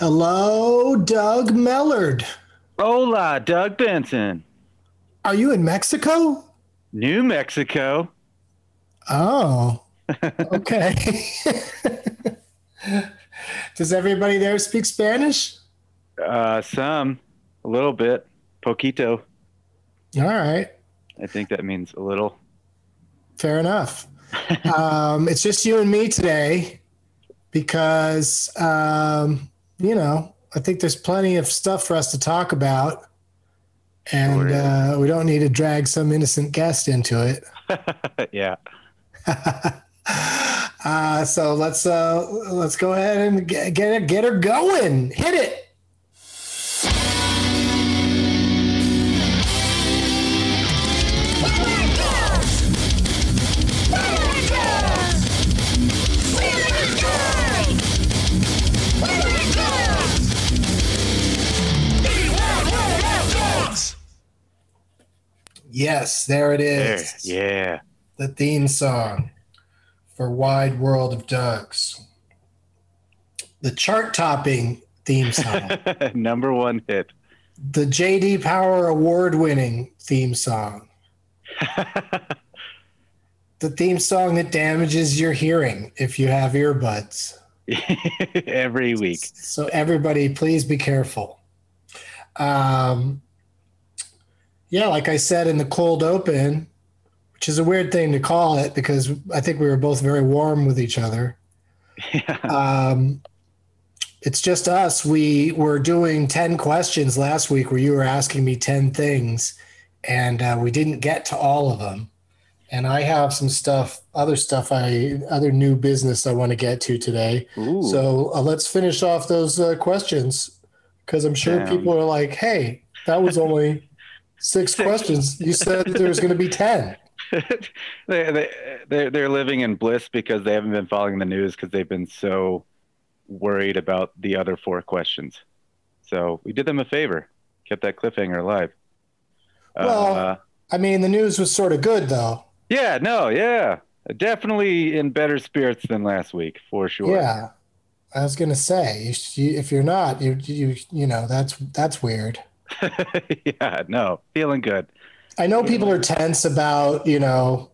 Hello, Doug Mellard. Hola, Doug Benson. Are you in Mexico? New Mexico. Oh, okay. Does everybody there speak Spanish? Uh, some, a little bit, poquito. All right, I think that means a little. fair enough. um, it's just you and me today because, um, you know, I think there's plenty of stuff for us to talk about. And Sure is. uh, we don't need to drag some innocent guest into it. yeah. Uh, so let's uh, let's go ahead and get get, get her going. Hit it. Yes, there it is. There. Yeah. The theme song for Wide World of Doug's. The chart topping theme song. Number one hit. the JD Power award winning theme song. The theme song that damages your hearing if you have earbuds. Every week. So everybody, please be careful. Um, yeah, like I said in the cold open, which is a weird thing to call it because I think we were both very warm with each other. Um, it's just us. We were doing 10 questions last week where you were asking me 10 things, and uh, we didn't get to all of them. And I have some stuff, other stuff, I other new business I want to get to today. Ooh. So uh, let's finish off those uh, questions because I'm sure Damn. people are like, "Hey, that was only six, questions. You said there was going to be ten. they, they, they're, they're living in bliss because they haven't been following the news because they've been so worried about the other four questions. So we did them a favor, kept that cliffhanger alive. Well- uh, I mean, the news was sort of good though. yeah, no, yeah. Definitely in better spirits than last week, for sure. Yeah, I was going to say, you, sh- you, if you're not, you, you, you know, that's that's weird. yeah, no, feeling good. I know people are tense about, you know,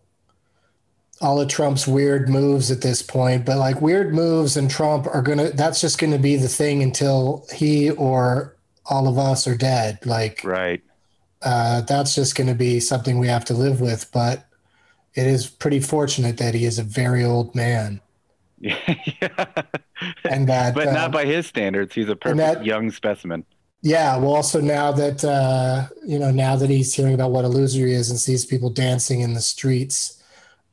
all of Trump's weird moves at this point, but like weird moves and Trump are going to, that's just going to be the thing until he or all of us are dead. Like, Right. uh, that's just going to be something we have to live with. But it is pretty fortunate that he is a very old man. yeah. And that, but uh, not by his standards. He's a perfect that- young specimen. Yeah, well, also now that uh, you know, now that he's hearing about what a loser he is and sees people dancing in the streets,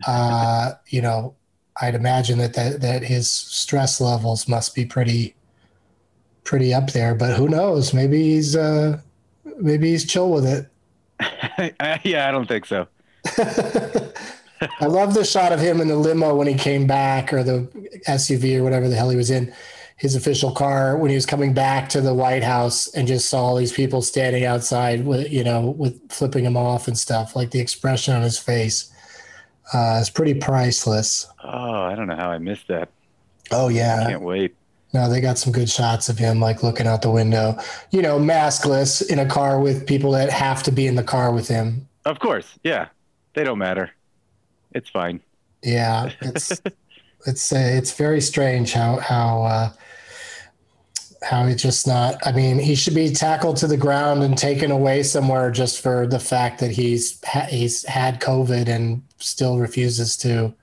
uh, you know, I'd imagine that, that that his stress levels must be pretty, pretty up there. But who knows? Maybe he's uh, maybe he's chill with it. yeah, I don't think so. I love the shot of him in the limo when he came back, or the SUV, or whatever the hell he was in, his official car when he was coming back to the White House and just saw all these people standing outside with, you know, with flipping him off and stuff. Like the expression on his face uh, is pretty priceless. Oh, I don't know how I missed that. Oh yeah, I Can't wait. no, they got some good shots of him like looking out the window, you know, maskless in a car with people that have to be in the car with him. Of course. Yeah. They don't matter. It's fine. Yeah, it's it's uh, it's very strange how how uh, how he's just not. I mean, he should be tackled to the ground and taken away somewhere just for the fact that he's ha- he's had COVID and still refuses to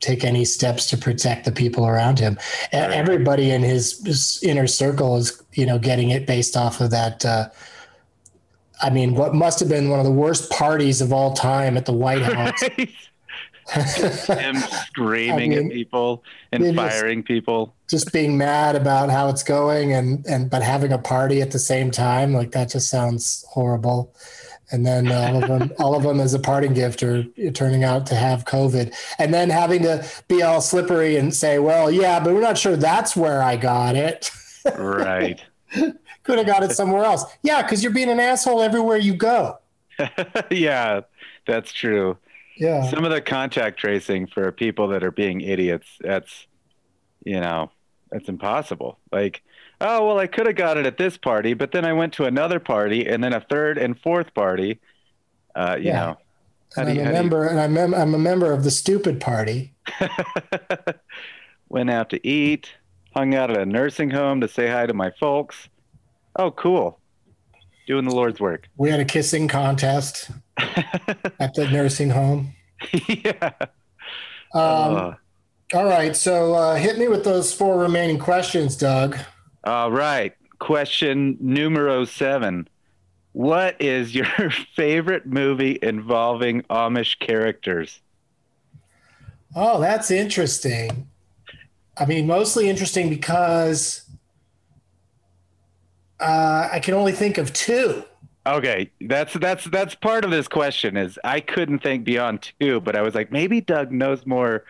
take any steps to protect the people around him. Everybody in his, his inner circle is, you know, getting it based off of that. Uh, I mean, what must have been one of the worst parties of all time at the White House. Him screaming I mean, at people and it is- firing people. just being mad about how it's going and and but having a party at the same time like that just sounds horrible and then all of them all of them as a parting gift are turning out to have covid and then having to be all slippery and say well yeah but we're not sure that's where i got it Right. could have got it somewhere else yeah because you're being an asshole everywhere you go yeah, that's true. Yeah Some of the contact tracing for people that are being idiots, that's, you know, that's impossible. Like, oh, well, I could have got it at this party, but then I went to another party and then a third and fourth party. Uh, you Yeah. know, and I'm you- a do you- member and I'm, mem- I'm a member of the stupid party went out to eat, hung out at a nursing home to say hi to my folks. Oh, cool. Doing the Lord's work. we had a kissing contest at the nursing home yeah. um, Uh, All right, so uh, hit me with those four remaining questions, Doug. all right. Question numero seven. What is your favorite movie involving Amish characters? Oh, that's interesting. I mean, mostly interesting because uh, I can only think of two. Okay, that's that's that's part of this question. Is I couldn't think beyond two, but I was like, maybe Doug knows more.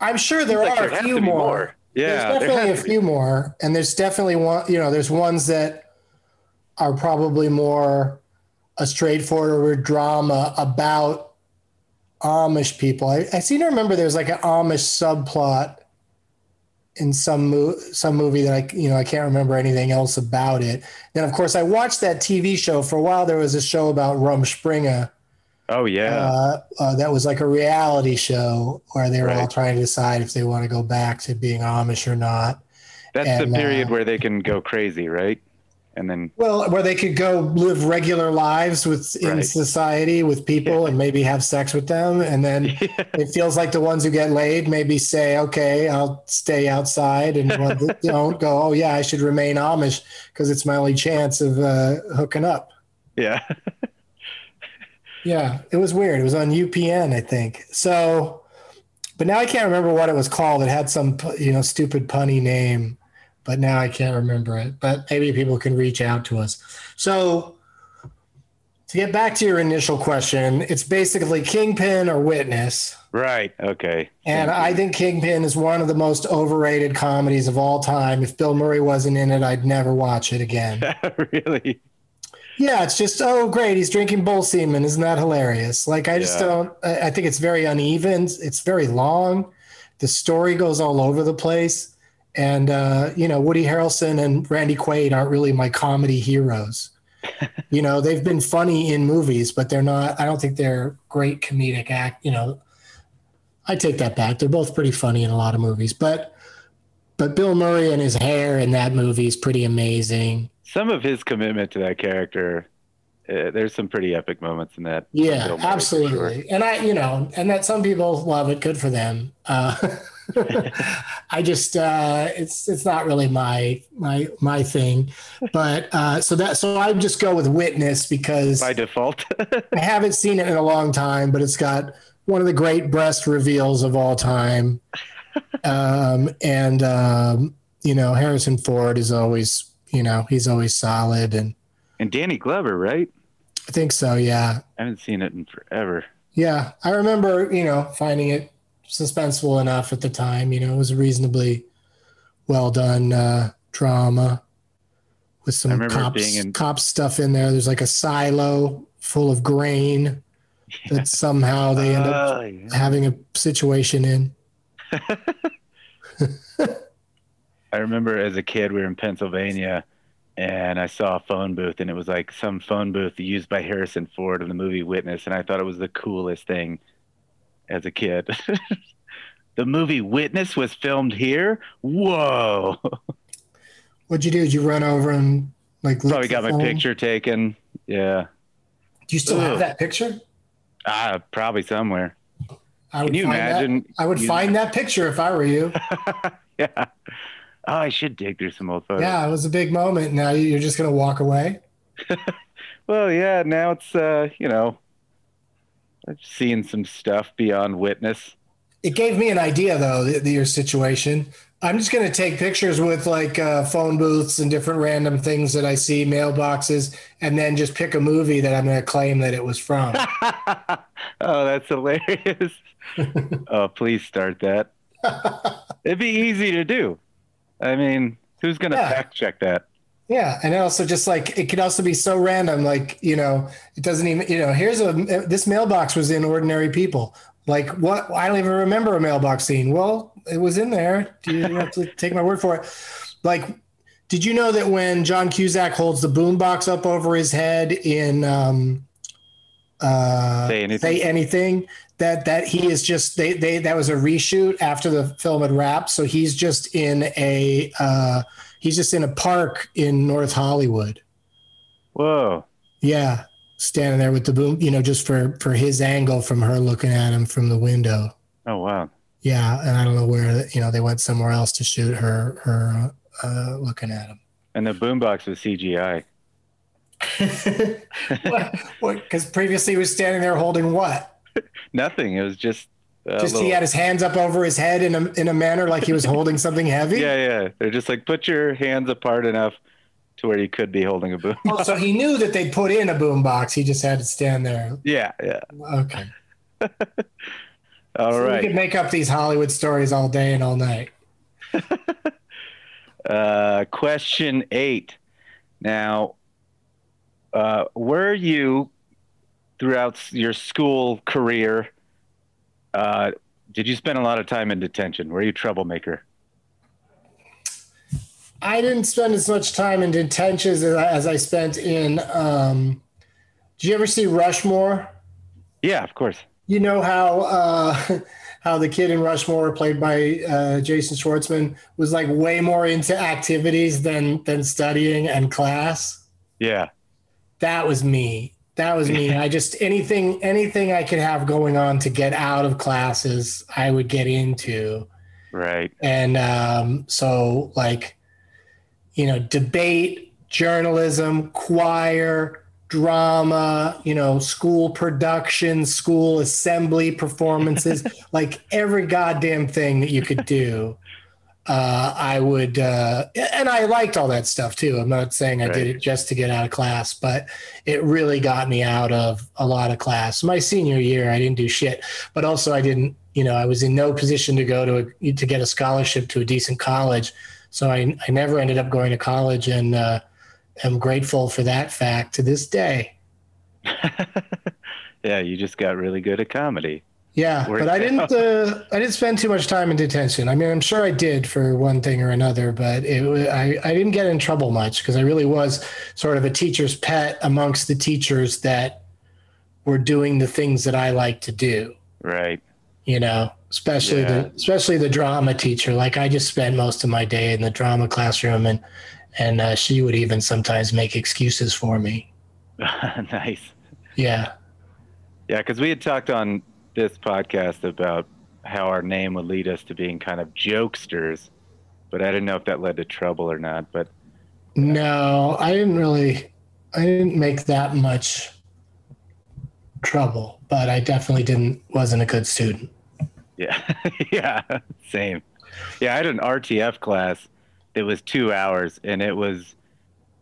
I'm sure there Like, are there a few more. more. Yeah, there's there definitely a to be. few more, and there's definitely one. You know, there's ones that are probably more a straightforward drama about Amish people. I, I seem to remember there's like an Amish subplot in some mo- some movie that I you know I can't remember anything else about it. Then of course I watched that TV show for a while. There was a show about Rumspringa Oh yeah, uh, uh, that was like a reality show where they were all trying to decide if they want to go back to being Amish or not. that's and, the period uh, where they can go crazy, right? And then Well, where they could go live regular lives with in society with people and maybe have sex with them, and then it feels like the ones who get laid maybe say, "Okay, I'll stay outside," and the ones that don't go, "Oh yeah, I should remain Amish because it's my only chance of uh, hooking up." yeah, Yeah, it was weird. It was on UPN, I think. So, but now I can't remember what it was called. It had some, you know, stupid punny name, but now I can't remember it. But maybe people can reach out to us. So, to get back to your initial question, it's basically Kingpin or Witness. right. Okay. And I think Kingpin is one of the most overrated comedies of all time. If Bill Murray wasn't in it, I'd never watch it again. really. Yeah, it's just oh great, he's drinking bull semen. Isn't that hilarious? Like I just Yeah. don't. I I think it's very uneven. It's very long. The story goes all over the place, and uh, you know Woody Harrelson and Randy Quaid aren't really my comedy heroes. you know they've been funny in movies, but they're not. I don't think they're great comedic act. You know, I take that back. They're both pretty funny in a lot of movies, but but Bill Murray and his hair in that movie is pretty amazing. Some of his commitment to that character, uh, there's some pretty epic moments in that. Yeah, Bill Murray, for absolutely. And I, you know, and that some people love it. Good for them. Uh, I just, uh, it's it's not really my my my thing. But uh, so that so I just go with Witness because By default. I haven't seen it in a long time, but it's got one of the great breast reveals of all time. Um, and um, you know, Harrison Ford is always, you know, he's always solid, and and Danny Glover, right? I think so. Yeah. I haven't seen it in forever. Yeah, I remember, you know, finding it suspenseful enough at the time. You know, it was a reasonably well done uh, drama with some cops, in- cop stuff in there. There's like a silo full of grain that somehow they end up Oh, yeah. having a situation in. I remember as a kid, we were in Pennsylvania, and I saw a phone booth, and it was like some phone booth used by Harrison Ford in the movie Witness, and I thought it was the coolest thing as a kid. the movie Witness was filmed here. Whoa! What'd you do? Did you run over and like Probably got my phone? picture taken. Yeah. Do you still Ugh. have that picture? Ah, probably somewhere. I Can you find that- imagine I would find that picture if I were you. yeah. Oh, I should dig through some old photos. Yeah, it was a big moment. Now you're just gonna walk away. Well, yeah. Now it's uh, you know, I've seen some stuff beyond witness. It gave me an idea though, the, the, your situation. I'm just gonna take pictures with like uh, phone booths and different random things that I see, mailboxes, and then just pick a movie that I'm gonna claim that it was from. oh, that's hilarious. oh, please start that. It'd be easy to do. I mean, who's going to Yeah. fact check that? Yeah, and also just like it could also be so random, like you know, it doesn't even you know. Here's a this mailbox was in ordinary people. Like what? I don't even remember a mailbox scene. Well, it was in there. Do you have to take my word for it? Like, did you know that when John Cusack holds the boombox up over his head in um, uh, Say Anything? say anything that that he is just they they that was a reshoot after the film had wrapped, so he's just in a. Uh, He's just in a park in North Hollywood. Whoa. Yeah, standing there with the boom, you know, just for for his angle from her looking at him from the window. Oh, wow. Yeah, and I don't know where you know they went somewhere else to shoot her her uh, looking at him. And the boombox was CGI. Because previously he was standing there holding what? Nothing. It was just. Uh, Just little- he had his hands up over his head in a in a manner like he was holding something heavy. Yeah, yeah. They're just like put your hands apart enough to where you could be holding a boom. Oh, so he knew that they'd put in a boom box. He just had to stand there. yeah, yeah. Okay. All so right. We could make up these Hollywood stories all day and all night. Uh, question eight. Now, uh, were you throughout your school career? Uh, did you spend a lot of time in detention? Were you a troublemaker? I didn't spend as much time in detention as I, as I spent in. Um, did you ever see Rushmore? Yeah, of course. You know how uh, how the kid in Rushmore, played by uh, Jason Schwartzman, was like way more into activities than than studying and class. Yeah, That was me. That was me. I just anything anything I could have going on to get out of classes, I would get into. right. and um, so like you know debate journalism choir drama you know school production school assembly performances like every goddamn thing that you could do uh, i would uh, and i liked all that stuff too. I'm not saying i did it just to get out of class but it really got me out of a lot of class. My senior year i didn't do shit but also i didn't you know i was in no position to go to a, to get a scholarship to a decent college. So i, I never ended up going to college and uh, am grateful for that fact to this day. Yeah, you just got really good at comedy. Yeah but i didn't uh, i didn't spend too much time in detention i mean i'm sure i did for one thing or another but it i, I didn't get in trouble much because i really was sort of a teacher's pet amongst the teachers that were doing the things that i like to do Right. you know especially Yeah. the especially the drama teacher like i just spent most of my day in the drama classroom and and uh, she would even sometimes make excuses for me nice. yeah Yeah, because we had talked on this podcast about how our name would lead us to being kind of jokesters, but I didn't know if that led to trouble or not. But uh, no i didn't really i didn't make that much trouble but i definitely didn't wasn't a good student yeah, yeah, same. Yeah, I had an RTF class. It was two hours, and it was.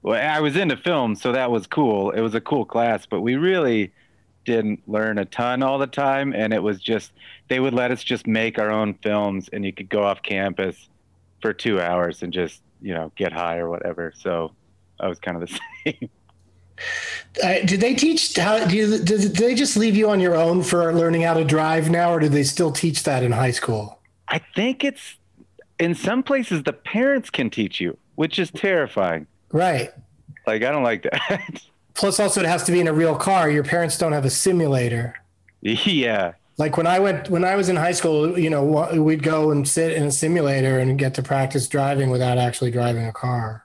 Well, I was into film, so that was cool. It was a cool class, but we really didn't learn a ton all the time, and it was just they would let us just make our own films, and you could go off campus for two hours and just you know get high or whatever. So I was kind of the same. uh, did they teach how do, you, did, did they just leave you on your own for learning how to drive now or do they still teach that in high school I think it's in some places the parents can teach you, which is terrifying. right Like I don't like that. plus also it has to be in a real car your parents don't have a simulator yeah. like when i went when i was in high school you know we'd go and sit in a simulator and get to practice driving without actually driving a car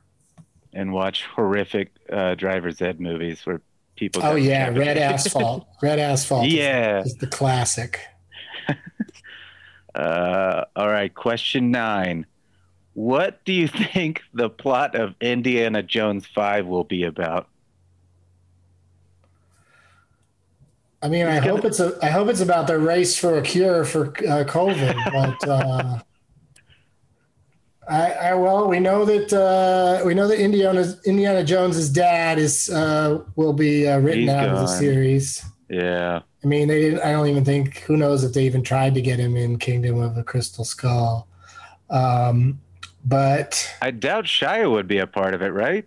and watch horrific uh, driver's ed movies where people. Oh yeah. Red Asphalt. Red Asphalt. is- Yeah. is the classic. Uh, all right, question nine. What do you think the plot of Indiana Jones 5 will be about? I mean, I hope it's a. I hope it's about the race for a cure for uh, COVID. But uh, I, I well, we know that uh, we know that Indiana Indiana Jones's dad is uh, will be uh, written He's out of the series. Yeah. I mean, they didn't. I don't even think. Who knows if they even tried to get him in Kingdom of the Crystal Skull. Um, but I doubt Shia would be a part of it, right?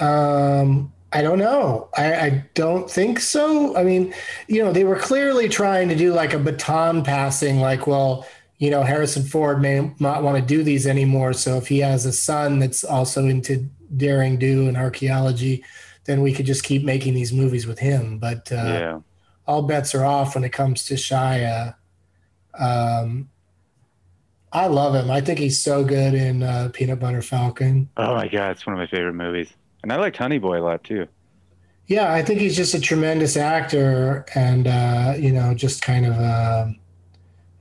Um, I don't know. I, I don't think so. I mean, you know, they were clearly trying to do like a baton passing, like, well, you know, Harrison Ford may not want to do these anymore. So if he has a son that's also into daring do and archaeology, then we could just keep making these movies with him. But uh, yeah. all bets are off when it comes to Shia. Um, I love him. I think he's so good in uh, Peanut Butter Falcon. Oh my God, it's one of my favorite movies. And I liked Honey Boy a lot too. Yeah, I think he's just a tremendous actor, and uh, you know, just kind of, um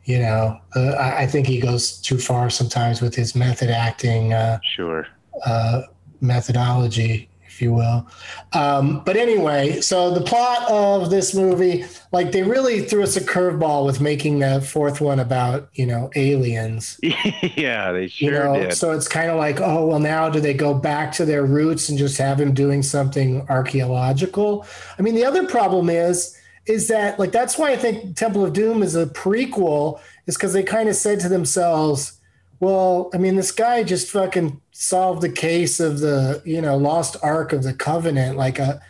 you know, uh, I, I think he goes too far sometimes with his method acting uh, Sure. uh, methodology, if you will. Um, but anyway, so the plot of this movie, like, they really threw us a curveball with making the fourth one about, you know, aliens yeah, they you sure know did. so it's kind of like oh well now do they go back to their roots and just have him doing something archaeological i mean the other problem is is that like that's why i think temple of doom is a prequel is because they kind of said to themselves well i mean this guy just fucking solved the case of the you know lost ark of the covenant like a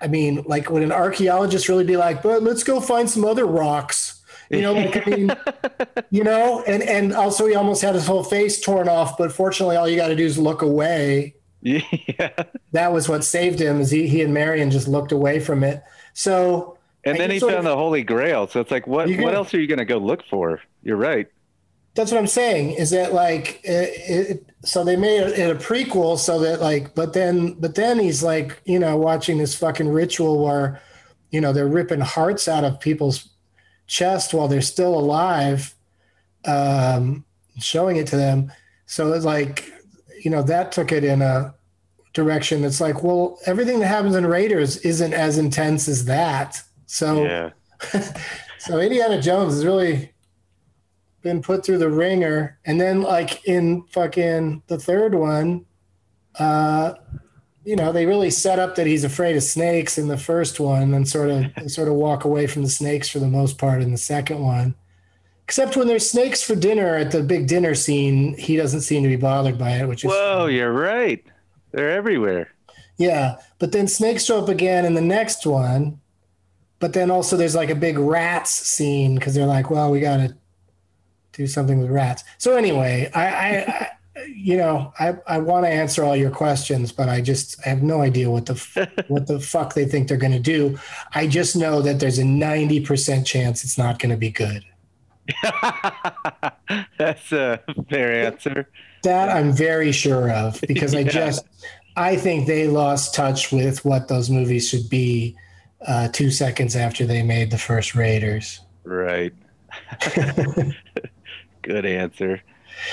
i mean like would an archaeologist really be like but let's go find some other rocks you know like i mean you know and and also he almost had his whole face torn off but fortunately all you got to do is look away yeah. that was what saved him is he, he and marion just looked away from it so And I then he found of- the Holy Grail. So it's like, what what else are you going to go look for? You're right. That's what i'm saying is that like it, it, so they made it a prequel so that like but then but then he's like you know watching this fucking ritual where you know they're ripping hearts out of people's chest while they're still alive um showing it to them so it's like you know that took it in a direction that's like well everything that happens in raiders isn't as intense as that so Yeah. so Indiana Jones is really been put through the ringer. And then like in fucking the third one, uh, you know, they really set up that he's afraid of snakes in the first one and sort of sort of walk away from the snakes for the most part in the second one. Except when there's snakes for dinner at the big dinner scene, he doesn't seem to be bothered by it, which is Whoa, you're right. They're everywhere. yeah, but then snakes show up again in the next one. But then also there's like a big rats scene because they're like, well, we got to do something with rats. So anyway, I, I, I you know, I, I want to answer all your questions, but I just I have no idea what the what the fuck they think they're going to do. I just know that there's a ninety percent chance it's not going to be good. That's a fair answer. That I'm very sure of because I just I think they lost touch with what those movies should be uh, two seconds after they made the first Raiders. Right. Good answer.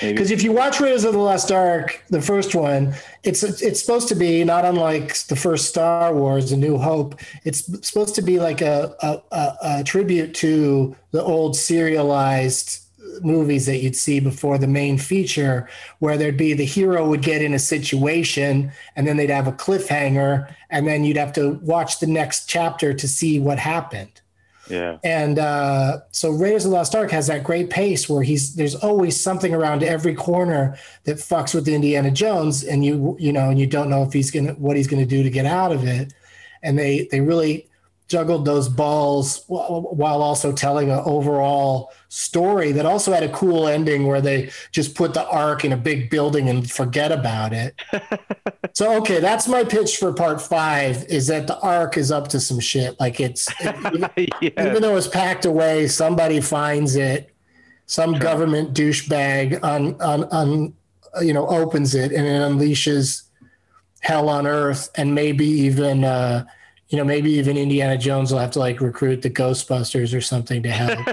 Because if you watch Raiders of the Lost Ark, the first one, it's it's supposed to be not unlike the first Star Wars, A New Hope. It's supposed to be like a a, a, a tribute to the old serialized movies that you'd see before the main feature, where there'd be the hero would get in a situation and then they'd have a cliffhanger, and then you'd have to watch the next chapter to see what happened. Yeah. And uh, so Raiders of the Lost Ark has that great pace where he's there's always something around every corner that fucks with Indiana Jones, and you you know, and you don't know if he's gonna what he's gonna do to get out of it. And they they really juggled those balls while also telling an overall story that also had a cool ending where they just put the ark in a big building and forget about it. so okay, that's my pitch for part five is that the ark is up to some shit. Like it's yeah. even though it's packed away, somebody finds it. Some government douchebag on on on you know opens it and it unleashes hell on earth, and maybe even uh, you know maybe even Indiana Jones will have to like recruit the Ghostbusters or something to help.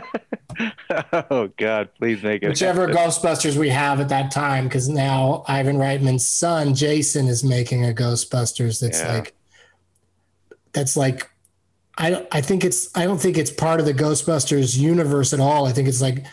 oh God, please make it Whichever Ghostbusters we have at that time, because now Ivan Reitman's son Jason is making a Ghostbusters that's Yeah. like that's like I don't I think it's I don't think it's part of the Ghostbusters universe at all. I think it's like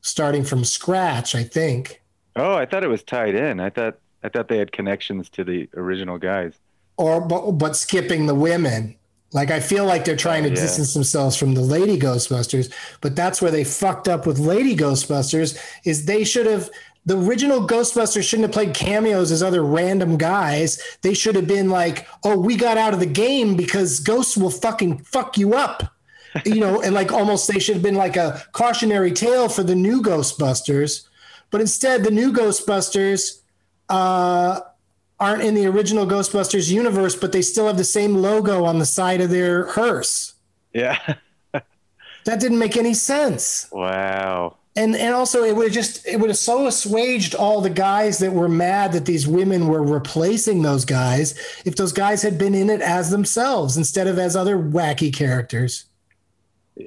starting from scratch. I think. Oh, I thought it was tied in. I thought I thought they had connections to the original guys. Or but, but skipping the women. Like I feel like they're trying to yeah. distance themselves from the Lady Ghostbusters, but that's where they fucked up with Lady Ghostbusters. Is they should have the original Ghostbusters shouldn't have played cameos as other random guys. They should have been like, "Oh, we got out of the game because ghosts will fucking fuck you up." You know, and like almost they should have been like a cautionary tale for the new Ghostbusters. But instead, the new Ghostbusters uh, aren't in the original Ghostbusters universe, but they still have the same logo on the side of their hearse. Yeah. That didn't make any sense. wow. And and also it would have just it would have so assuaged all the guys that were mad that these women were replacing those guys if those guys had been in it as themselves instead of as other wacky characters.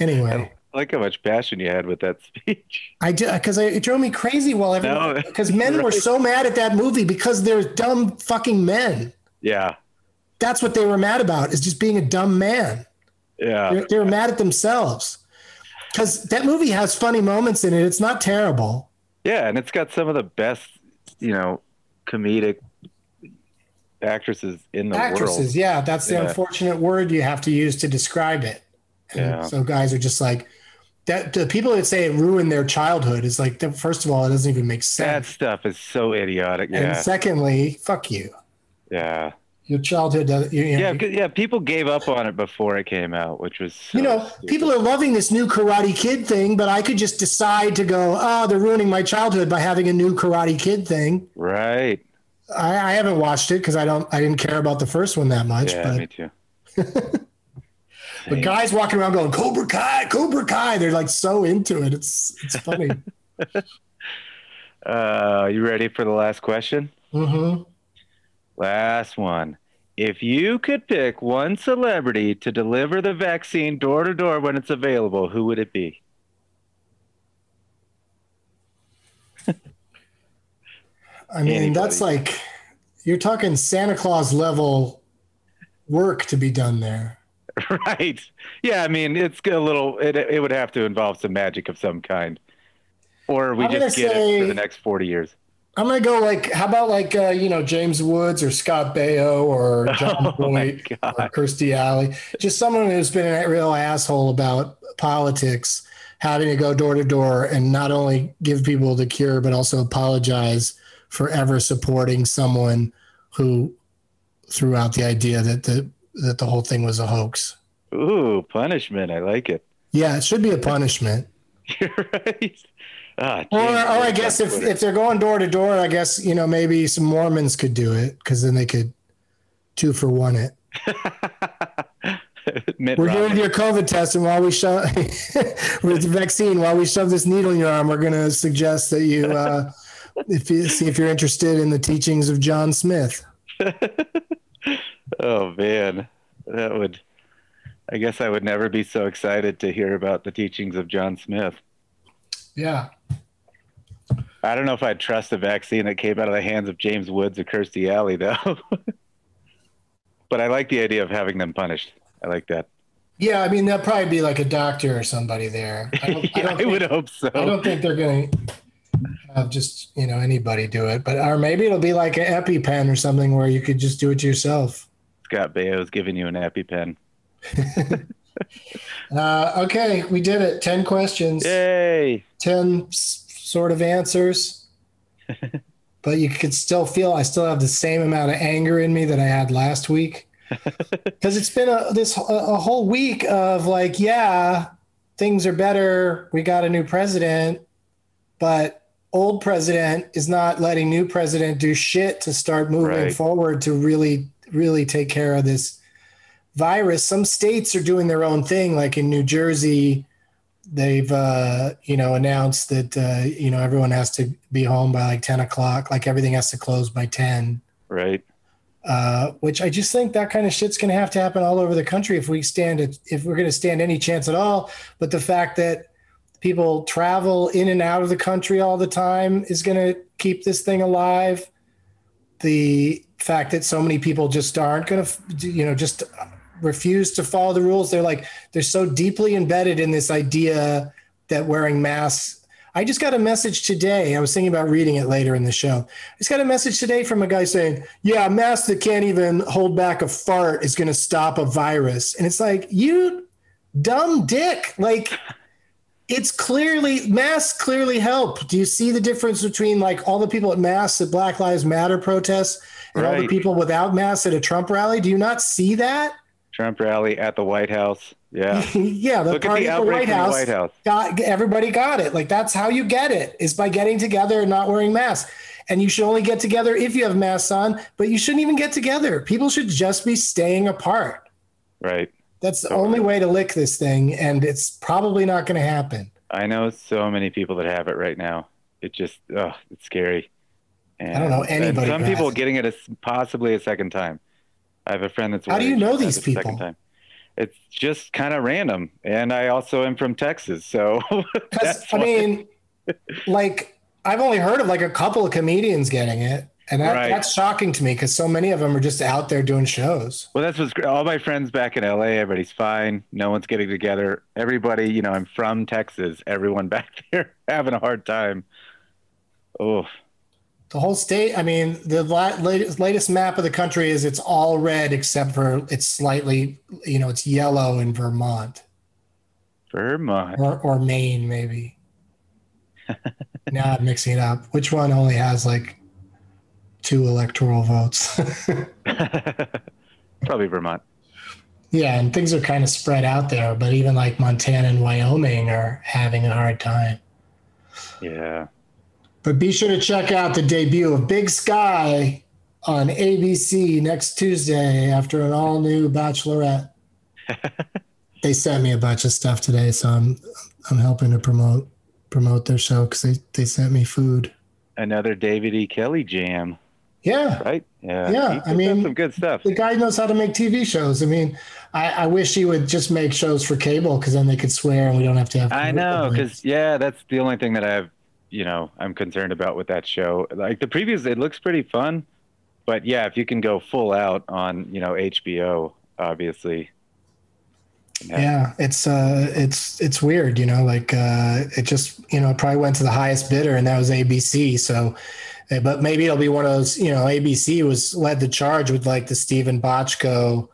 Anyway, like how much passion you had with that speech. I did because it drove me crazy while everyone No, because men were so mad at that movie because they're dumb fucking men. Yeah. That's what they were mad about is just being a dumb man. Yeah. They're, they were mad at themselves because that movie has funny moments in it. It's not terrible. Yeah, and it's got some of the best, you know, comedic actresses in the Actresses, world. yeah, that's the Yeah. unfortunate word you have to use to describe it. And Yeah. So guys are just like that. The people that say it ruined their childhood is like, first of all, it doesn't even make sense That stuff is so idiotic. And Yeah. secondly, fuck you. Yeah. Your childhood doesn't. You, know, Yeah, yeah, people gave up on it before it came out, which was so you know, stupid. people are loving this new Karate Kid thing, but I could just decide to go, oh, they're ruining my childhood by having a new Karate Kid thing. Right. I, I haven't watched it because I don't, I didn't care about the first one that much. Yeah, but, me too. but guys walking around going Cobra Kai, Cobra Kai, they're like so into it. It's it's funny. Uh, you ready for the last question? hmm Last one. If you could pick one celebrity to deliver the vaccine door to door when it's available, who would it be? I mean, Anybody. that's like you're talking Santa Claus level work to be done there. right. Yeah, I mean, it's a little, it, it would have to involve some magic of some kind. Or we I'm just get it for the next 40 years. I'm gonna go like, how about like uh, you know James Woods or Scott Baio or John Oh Boyd or. Kirstie Alley, just someone who's been a real asshole about politics, having to go door to door and not only give people the cure but also apologize for ever supporting someone who threw out the idea that the that the whole thing was a hoax. Ooh, punishment. I like it. Yeah, it should be a punishment. You're right. Ah, Or, or I guess if, if they're going door to door, I guess you know maybe some Mormons could do it because then they could two for one it. We're doing your COVID test, and while we shove with the vaccine, while we shove this needle in your arm, we're going to suggest that you, uh, if you see if you're interested in the teachings of John Smith. Oh man, that would. I guess I would never be so excited to hear about the teachings of John Smith. Yeah, I don't know if I'd trust a vaccine that came out of the hands of James Woods or Kirstie Alley, though. but I like the idea of having them punished. I like that. yeah. I mean, there'll probably be like a doctor or somebody there. I don't, I Yeah, don't I, think- would hope so. I don't think they're going to have just you know anybody do it, but or maybe it'll be like an EpiPen or something where you could just do it yourself. Scott Baio's giving you an EpiPen. Uh, okay, we did it. Ten questions. Yay! 10 s- sort of answers but you could still feel i still have the same amount of anger in me that i had last week because it's been a this a, a whole week of like yeah things are better we got a new president but old president is not letting new president do shit to start moving Right. forward to really really take care of this virus some states are doing their own thing like in new jersey they've uh, you know announced that uh, you know everyone has to be home by like 10 o'clock like everything has to close by 10 Right. Uh, which I just think that kind of shit's going to have to happen all over the country if we stand it, if we're going to stand any chance at all. But the fact that people travel in and out of the country all the time is going to keep this thing alive. The fact that so many people just aren't going to, you know, just uh, refuse to follow the rules. They're like, they're so deeply embedded in this idea that wearing masks. I just got a message today. I was thinking about reading it later in the show. I just got a message today from a guy saying, Yeah, a mask that can't even hold back a fart is going to stop a virus. And it's like, You dumb dick. Like, it's clearly masks clearly help. Do you see the difference between like all the people at masks at Black Lives Matter protests and all the people without masks at a Trump rally? Do you not see that? Trump rally at the White House. Yeah. yeah, the Look at party the at the White in the House, White House. Got, everybody got it. Like that's how you get it is by getting together and not wearing masks. And you should only get together if you have masks on, but you shouldn't even get together. People should just be staying apart. Right. That's the only way to lick this thing, and it's probably not going to happen. I know so many people that have it right now. It just, oh, it's scary. And, I don't know anybody some people getting it a, possibly a second time. I have a friend that's. How do you know these people? second time. It's just kind of random, and I also am from Texas, so. Because I mean, like I've only heard of like a couple of comedians getting it, and that, Right. that's shocking to me because so many of them are just out there doing shows. Well, that's what's great. All my friends back in LA, everybody's fine. No one's getting together. Everybody, you know, I'm from Texas. Everyone back there having a hard time. Oh, The whole state. I mean, the la- latest, latest map of the country is it's all red except for it's slightly, you know, it's yellow in Vermont Vermont. or or Maine maybe. now I'm mixing it up. Which one only has like two electoral votes? Probably Vermont. yeah, and things are kind of spread out there, but even like Montana and Wyoming are having a hard time. Yeah. But be sure to check out the debut of Big Sky on ABC next Tuesday after an all new Bachelorette. they sent me a bunch of stuff today, so I'm I'm helping to promote promote their show because they, they sent me food. Another David E. Kelley jam, Yeah, right? Yeah. Yeah, I mean, some good stuff. the guy knows how to make TV shows. I mean, I, I wish he would just make shows for cable because then they could swear and we don't have to have. I know, because yeah, that's the only thing that I have. You know, I'm concerned about with that show. Like the previews, it looks pretty fun, but yeah, if you can go full out on, you know, HBO, obviously. yeah it's uh it's it's weird you know like uh it just you know probably went to the highest bidder and that was abc so uh, but maybe it'll be one of those you know abc was led the charge with like the Steven Bochco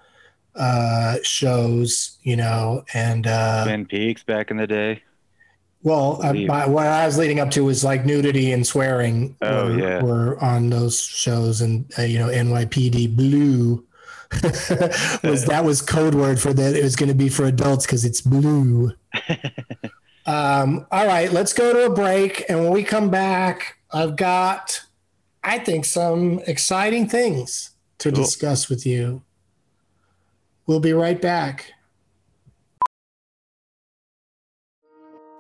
uh shows you know and uh Twin Peaks back in the day. Well uh, what i was leading up to was like nudity and swearing Oh, were, yeah. were on those shows and uh, you know nypd blue was that was code word for that. It was going to be for adults because it's blue. Um, all right let's go to a break and when we come back i've got i think some exciting things to Cool. discuss with you. We'll be right back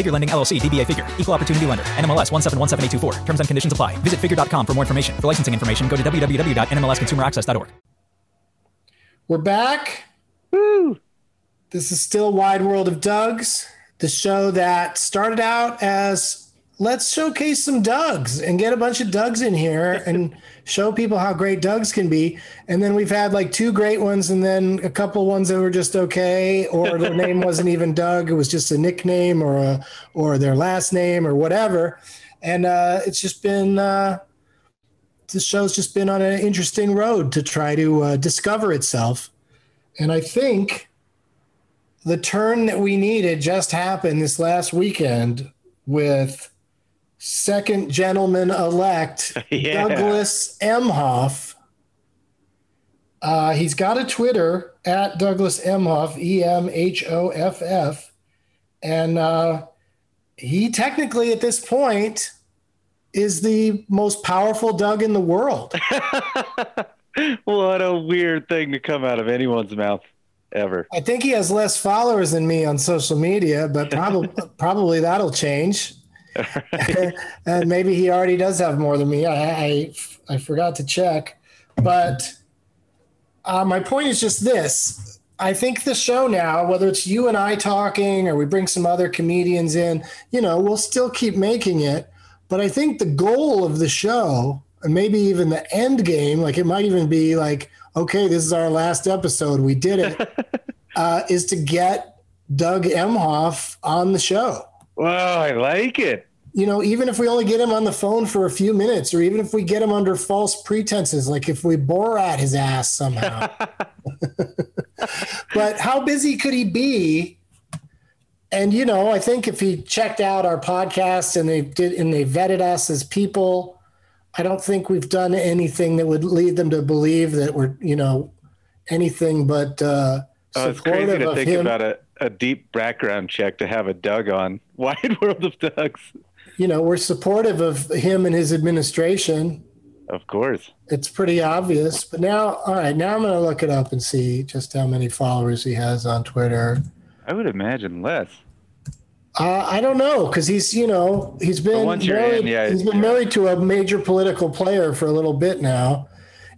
Figure Lending LLC, DBA Figure, Equal Opportunity Lender, NMLS 1717824. Terms and conditions apply. Visit figure.com for more information. For licensing information, go to www.nmlsconsumeraccess.org. We're back. Woo! This is still Wide World of Doug's, the show that started out as let's showcase some Dougs and get a bunch of Dougs in here and show people how great Dougs can be. And then we've had like two great ones and then a couple ones that were just okay, or their name wasn't even Doug. It was just a nickname or a, or their last name or whatever. And uh, it's just been, uh, the show's just been on an interesting road to try to uh, discover itself. And I think the turn that we needed just happened this last weekend with second gentleman elect Yeah. Douglas Emhoff. Uh, he's got a Twitter at Douglas Emhoff, E M H O F F. And uh, he technically, at this point, is the most powerful Doug in the world. what a weird thing to come out of anyone's mouth ever. I think he has less followers than me on social media, but probably probably that'll change. and maybe he already does have more than me. I I, I forgot to check, but uh, my point is just this. I think the show now, whether it's you and I talking or we bring some other comedians in, you know, we'll still keep making it. But I think the goal of the show, and maybe even the end game, like it might even be like, okay, this is our last episode, we did it, uh, is to get Doug Emhoff on the show Wow, I like it. you know, even if we only get him on the phone for a few minutes, or even if we get him under false pretenses, like if we bore at his ass somehow. but how busy could he be? And you know, I think if he checked out our podcast and they did and they vetted us as people, I don't think we've done anything that would lead them to believe that we're, you know, anything but uh Oh, it's crazy supportive to of think him. about a, a deep background check to have a Doug on. Wide World of Dougs. You know, we're supportive of him and his administration. Of course. it's pretty obvious. But now, all right, now I'm going to look it up and see just how many followers he has on Twitter. I would imagine less. Uh, I don't know because he's, you know, he's been married. in, yeah, he's been married to a major political player for a little bit now.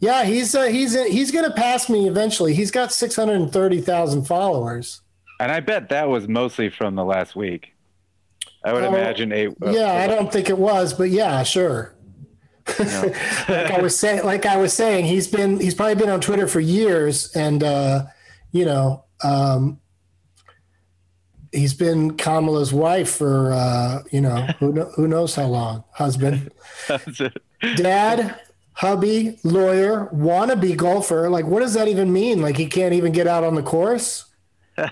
Yeah, he's uh, he's he's going to pass me eventually. He's got six hundred and thirty thousand followers. And I bet that was mostly from the last week. I would Oh, imagine a. yeah, I don't think it was, but yeah, sure. like I was saying, like I was saying, he's been he's probably been on Twitter for years, and uh, you know, um, he's been Kamala's wife for uh, you know who kno- who knows how long, husband, dad, hubby, lawyer, wannabe golfer. Like, what does that even mean? Like, he can't even get out on the course.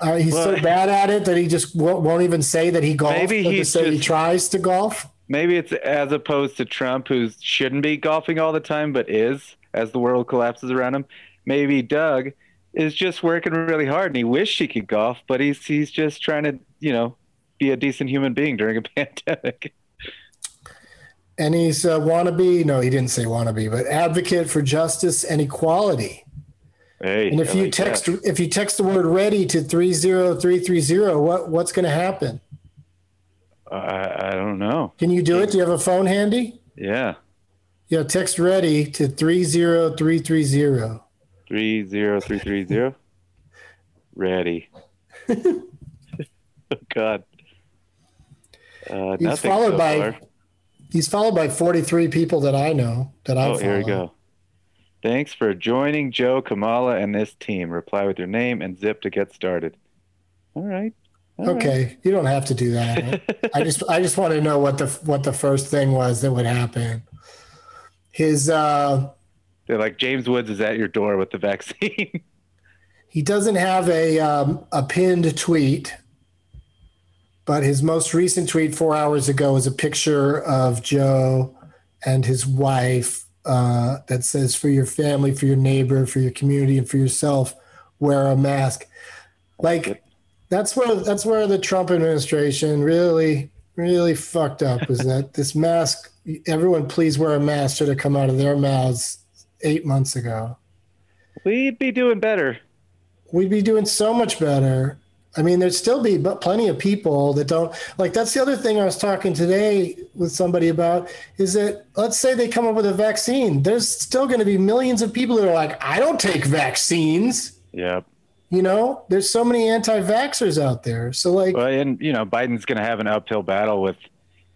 Uh, he's so bad at it that he just won't, won't even say that he golfs. Maybe he's say he tries to golf. Maybe it's as opposed to Trump, who shouldn't be golfing all the time, but is as the world collapses around him. Maybe Doug is just working really hard and he wished he could golf, but he's he's just trying to, you know, be a decent human being during a pandemic. And he's a wannabe. No, he didn't say wannabe, but advocate for justice and equality. Hey, And if I you like text that. if you text the word ready to three zero three three zero, what what's going to happen? I, I don't know. Can you do it? Do you have a phone handy? Yeah, Yeah, text ready to three zero three three zero. three zero three three zero. Ready. oh God. Uh, He's followed by far. he's followed by forty three people that I know that I Oh, here we go. Thanks for joining Joe, Kamala, and this team. Reply with your name and zip to get started. All right. All right. Okay, you don't have to do that. I just I just want to know what the what the first thing was that would happen. His uh They're like James Woods is at your door with the vaccine. he doesn't have a um, a pinned tweet, but his most recent tweet four hours ago is a picture of Joe and his wife uh, that says, "For your family, for your neighbor, for your community, and for yourself, wear a mask." Like that's where that's where the Trump administration really really fucked up was that this mask. Everyone, please wear a mask. Should have come out of their mouths eight months ago We'd be doing better. we'd be doing so much better. I mean, there'd still be but plenty of people that don't like. That's the other thing I was talking today with somebody about is that let's say they come up with a vaccine. There's still going to be millions of people that are like, I don't take vaccines. Yep. You know, there's so many anti-vaxxers out there. So like, Well, and you know, Biden's going to have an uphill battle with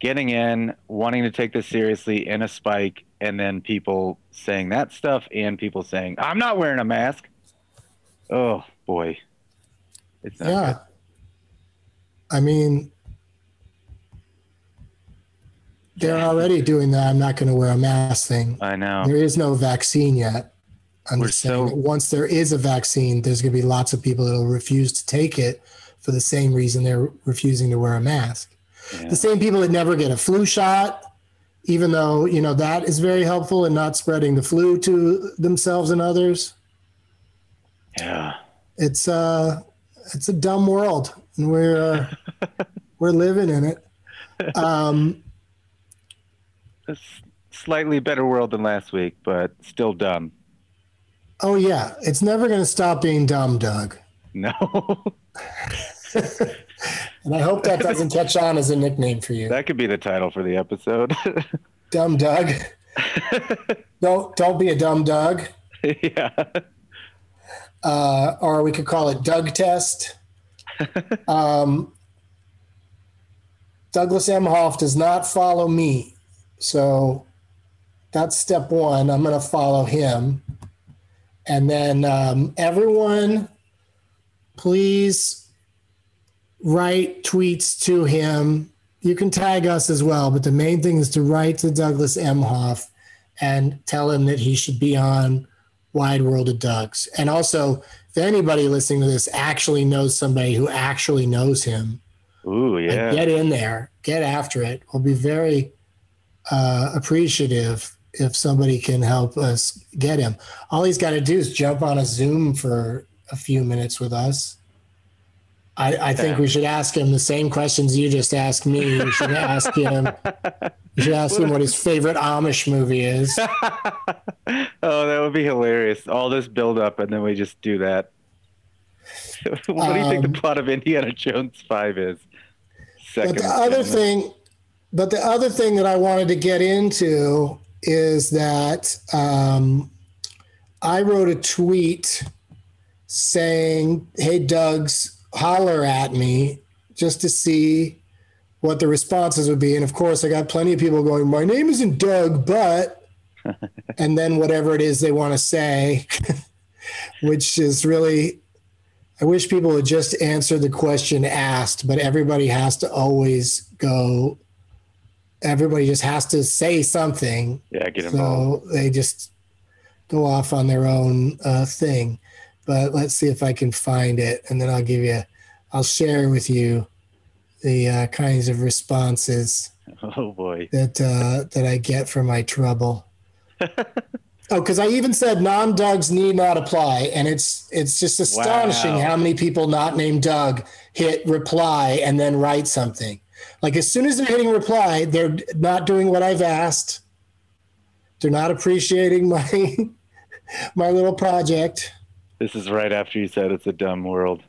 getting in, wanting to take this seriously in a spike, and then people saying that stuff and people saying, I'm not wearing a mask. Oh boy. It's not Yeah. I mean, they're already doing that. I'm not going to wear a mask thing. I know. There is no vaccine yet. I'm We're just saying so- that once there is a vaccine, there's going to be lots of people that will refuse to take it for the same reason they're refusing to wear a mask. Yeah. The same people that never get a flu shot, even though, you know, that is very helpful in not spreading the flu to themselves and others. Yeah. It's uh it's a dumb world and we're uh, we're living in it. Um A slightly better world than last week, but still dumb. oh yeah, it's never going to stop being dumb, Doug. No. And I hope that doesn't catch on as a nickname for you. that could be the title for the episode. Dumb Doug. don't don't be a dumb Doug. yeah. Uh, or we could call it Doug Test. Um, Douglas Emhoff does not follow me, so that's step one. I'm going to follow him, and then um, everyone, please write tweets to him. You can tag us as well, but the main thing is to write to Douglas Emhoff and tell him that he should be on Wide World of Dougs. And also, if anybody listening to this actually knows somebody who actually knows him, Ooh, like, get in there, get after it. We'll be very uh, appreciative if somebody can help us get him. All he's got to do is jump on a Zoom for a few minutes with us. I, I think we should ask him the same questions you just asked me. We should ask him. We should ask him what his favorite Amish movie is. oh, that would be hilarious. All this build up and then we just do that. what do you think Um, the plot of Indiana Jones 5 is? Second But the other thing, but the other thing that I wanted to get into is that um, I wrote a tweet saying, "Hey, Doug's holler at me just to see what the responses would be." And of course, I got plenty of people going, "My name isn't Doug, but," and then whatever it is they want to say, which is really I wish people would just answer the question asked, but everybody has to always go. Everybody just has to say something. Yeah, get involved. So they just go off on their own uh, thing. But let's see if I can find it, and then I'll give you, I'll share with you the uh, kinds of responses Oh boy. that uh, that I get for my trouble. oh, because I even said non-Dougs need not apply, and it's it's just astonishing Wow. how many people not named Doug hit reply and then write something. Like as soon as they're hitting reply, they're not doing what I've asked. They're not appreciating my my little project. This is right after you said it's a dumb world.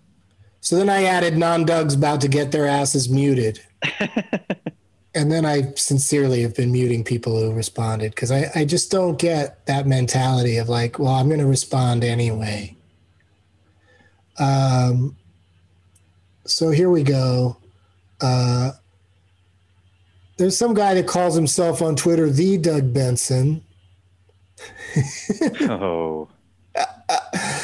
So then I added non-Dougs about to get their asses muted. and then I sincerely have been muting people who responded because I, I just don't get that mentality of like, well, I'm going to respond anyway. Um, so here we go. Uh, there's some guy that calls himself on Twitter the Doug Benson. Oh.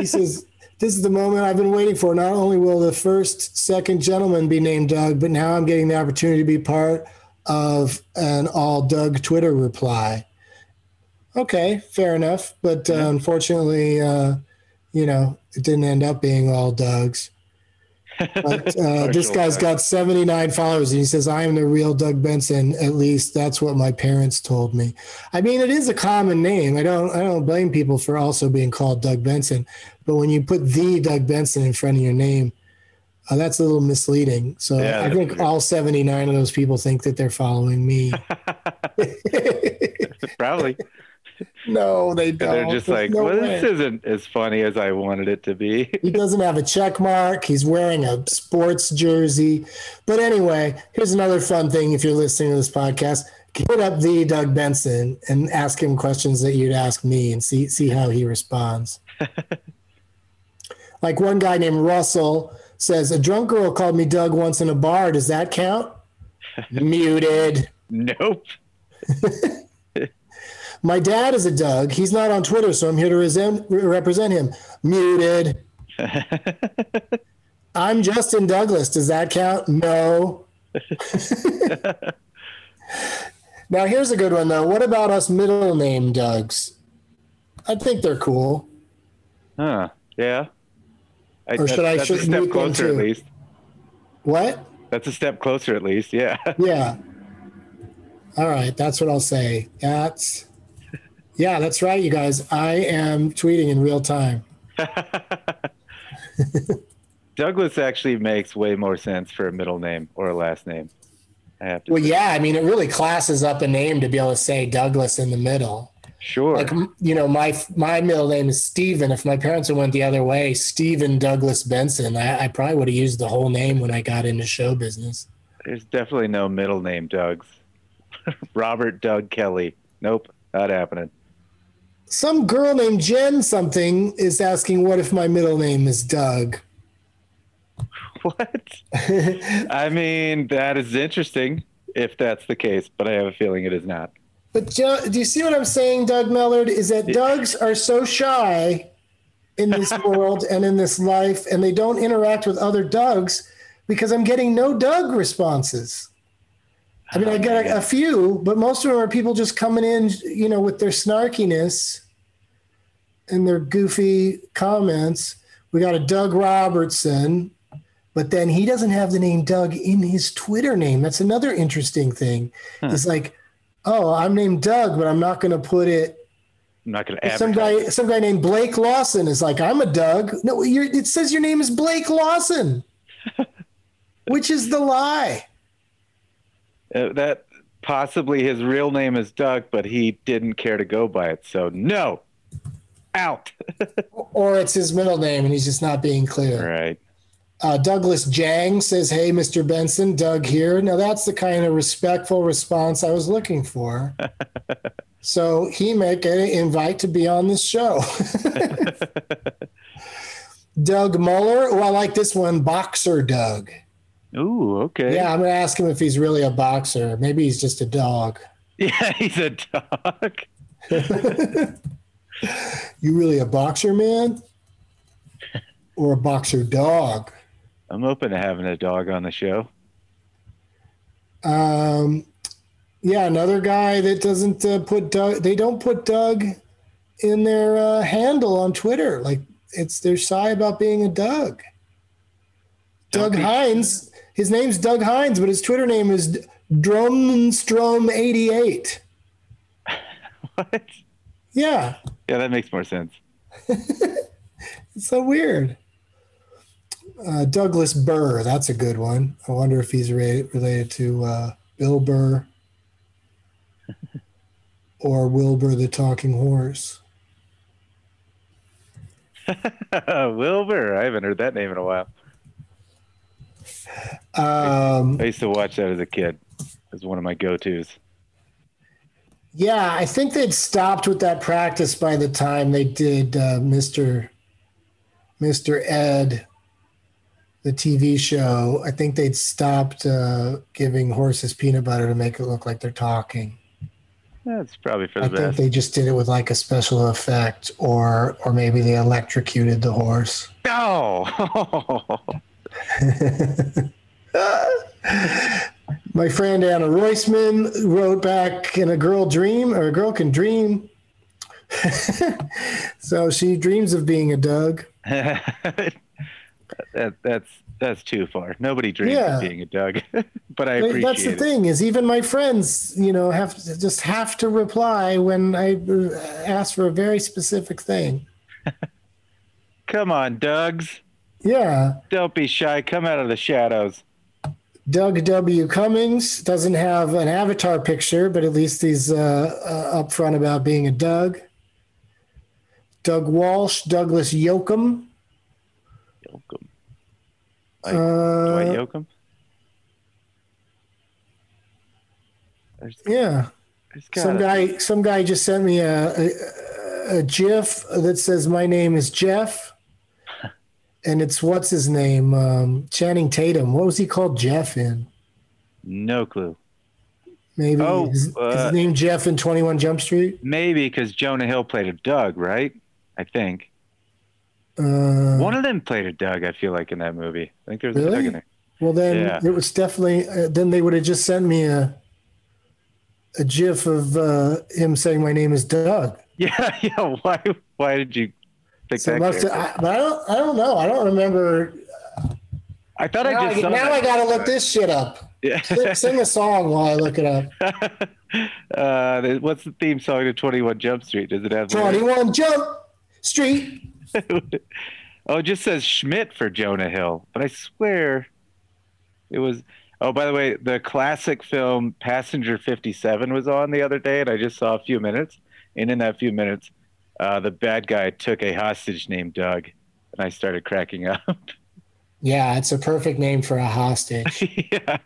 he says, This is the moment I've been waiting for. Not only will the first, second gentleman be named Doug, but now I'm getting the opportunity to be part of an all Doug Twitter reply. Okay, fair enough. But uh, unfortunately, uh, you know, it didn't end up being all Doug's. But uh, this guy's got 79 followers, and he says, I am the real Doug Benson. At least that's what my parents told me. I mean, it is a common name. I don't I don't blame people for also being called Doug Benson. But when you put the Doug Benson in front of your name, uh, that's a little misleading. So Yeah, I think all 79 of those people think that they're following me. Probably. No, they don't. They're just There's like, no well, way. this isn't as funny as I wanted it to be. He doesn't have a check mark. He's wearing a sports jersey. But anyway, here's another fun thing if you're listening to this podcast. Hit up the Doug Benson and ask him questions that you'd ask me and see see how he responds. like one guy named Russell says, A drunk girl called me Doug once in a bar. Does that count? Muted. Nope. My dad is a Doug. He's not on Twitter, so I'm here to resent, represent him. Muted. I'm Justin Douglas. Does that count? No. now, here's a good one, though. What about us middle name Dougs? I think they're cool. Huh. Yeah. I, Or should I that's should a step closer too? at least. What? That's a step closer at least. Yeah. Yeah. All right. That's what I'll say. That's, yeah, that's right, you guys. I am tweeting in real time. Douglas actually makes way more sense for a middle name or a last name. I have to Well, say. yeah. I mean, it really classes up a name to be able to say Douglas in the middle. Sure. like you know my my middle name is Stephen. If my parents had went the other way, Stephen Douglas Benson, I, I probably would have used the whole name when I got into show business. There's definitely no middle name Dougs. Robert Doug Kelly. Nope. Not happening. Some girl named Jen something is asking, "What if my middle name is Doug?" What? I mean, that is interesting if that's the case, but I have a feeling it is not. But do you see what I'm saying, Doug Mellard? Is that Dougs are so shy in this world and in this life, and they don't interact with other Dougs because I'm getting no Doug responses. I mean, I get a, a few, but most of them are people just coming in, you know, with their snarkiness and their goofy comments. We got a Doug Robertson, but then he doesn't have the name Doug in his Twitter name. That's another interesting thing. Hmm. It's like, oh, I'm named Doug, but I'm not going to put it. I'm not going to add Some guy, some guy named Blake Lawson is like, I'm a Doug. No, you're, it says your name is Blake Lawson, which is the lie. Uh, that possibly his real name is Doug, but he didn't care to go by it. So no, out. Or it's his middle name and he's just not being clear. right. Uh, Douglas Jang says, Hey, Mr. Benson, Doug here. Now, that's the kind of respectful response I was looking for. so he may get an invite to be on this show. Doug Muller. Oh, I like this one. Boxer Doug. Ooh, okay. Yeah, I'm going to ask him if he's really a boxer. Maybe he's just a dog. Yeah, he's a dog. You really a boxer, man? Or a boxer dog? I'm open to having a dog on the show. Um, yeah, another guy that doesn't uh, put Doug. They don't put Doug in their uh, handle on Twitter. Like it's they're shy about being a Doug. Doug Hines. His name's Doug Hines, but his Twitter name is Drumstrom88. What? Yeah, Yeah, that makes more sense. it's so weird. Uh, Douglas Burr. That's a good one. I wonder if he's re- related to uh, Bill Burr or Wilbur the Talking Horse. Wilbur. I haven't heard that name in a while. Um, I used to watch that as a kid. It was one of my go-tos. yeah, I think they'd stopped with that practice by the time they did uh, Mr. Mr. Ed, the TV show. I think they'd stopped uh, giving horses peanut butter to make it look like they're talking. That's probably for the I think they just did it with like a special effect, or or maybe they electrocuted the horse. Oh, My friend Anna Roisman wrote back in A Girl Dream or A Girl Can Dream. so she dreams of being a Doug. that, that's that's too far. Nobody dreams Yeah. of being a Doug, but I appreciate That's the it. thing is even my friends, you know, have to just have to reply when I uh, ask for a very specific thing. Come on, Dougs. Yeah. Don't be shy. Come out of the shadows. Doug W. Cummings doesn't have an avatar picture, but at least he's uh, uh, upfront about being a Doug. Doug Walsh, Douglas Yoakum. Yoakum. Like Uh, Dwight. There's, Yeah. there's Some guy, some guy just sent me a, a, a GIF that says my name is Jeff, and it's what's his name, um, Channing Tatum. What was he called Jeff in? No clue. Maybe Oh, is, is uh, his name Jeff in Twenty One Jump Street? Maybe because Jonah Hill played a Doug, right? I think Uh, one of them played a Doug. I feel like in that movie. I think there was a Doug Really? in there. well, then Yeah. it was definitely. Uh, then they would have just sent me a a GIF of uh, him saying my name is Doug. Yeah, yeah. Why? Why did you pick So that? must character? I, but I don't. I don't know. I don't remember. I thought Now, I I, just saw now that. I got to look this shit up. Yeah. Sing- Sing a song while I look it up. uh, what's the theme song to Twenty One Jump Street? Does it have? lyrics? 21 Jump Street. oh, it just says Schmidt for Jonah Hill, but I swear it was. Oh, by the way, the classic film Passenger 57 was on the other day, and I just saw a few minutes. And in that few minutes, uh, the bad guy took a hostage named Doug, and I started cracking up. Yeah, it's a perfect name for a hostage. yeah.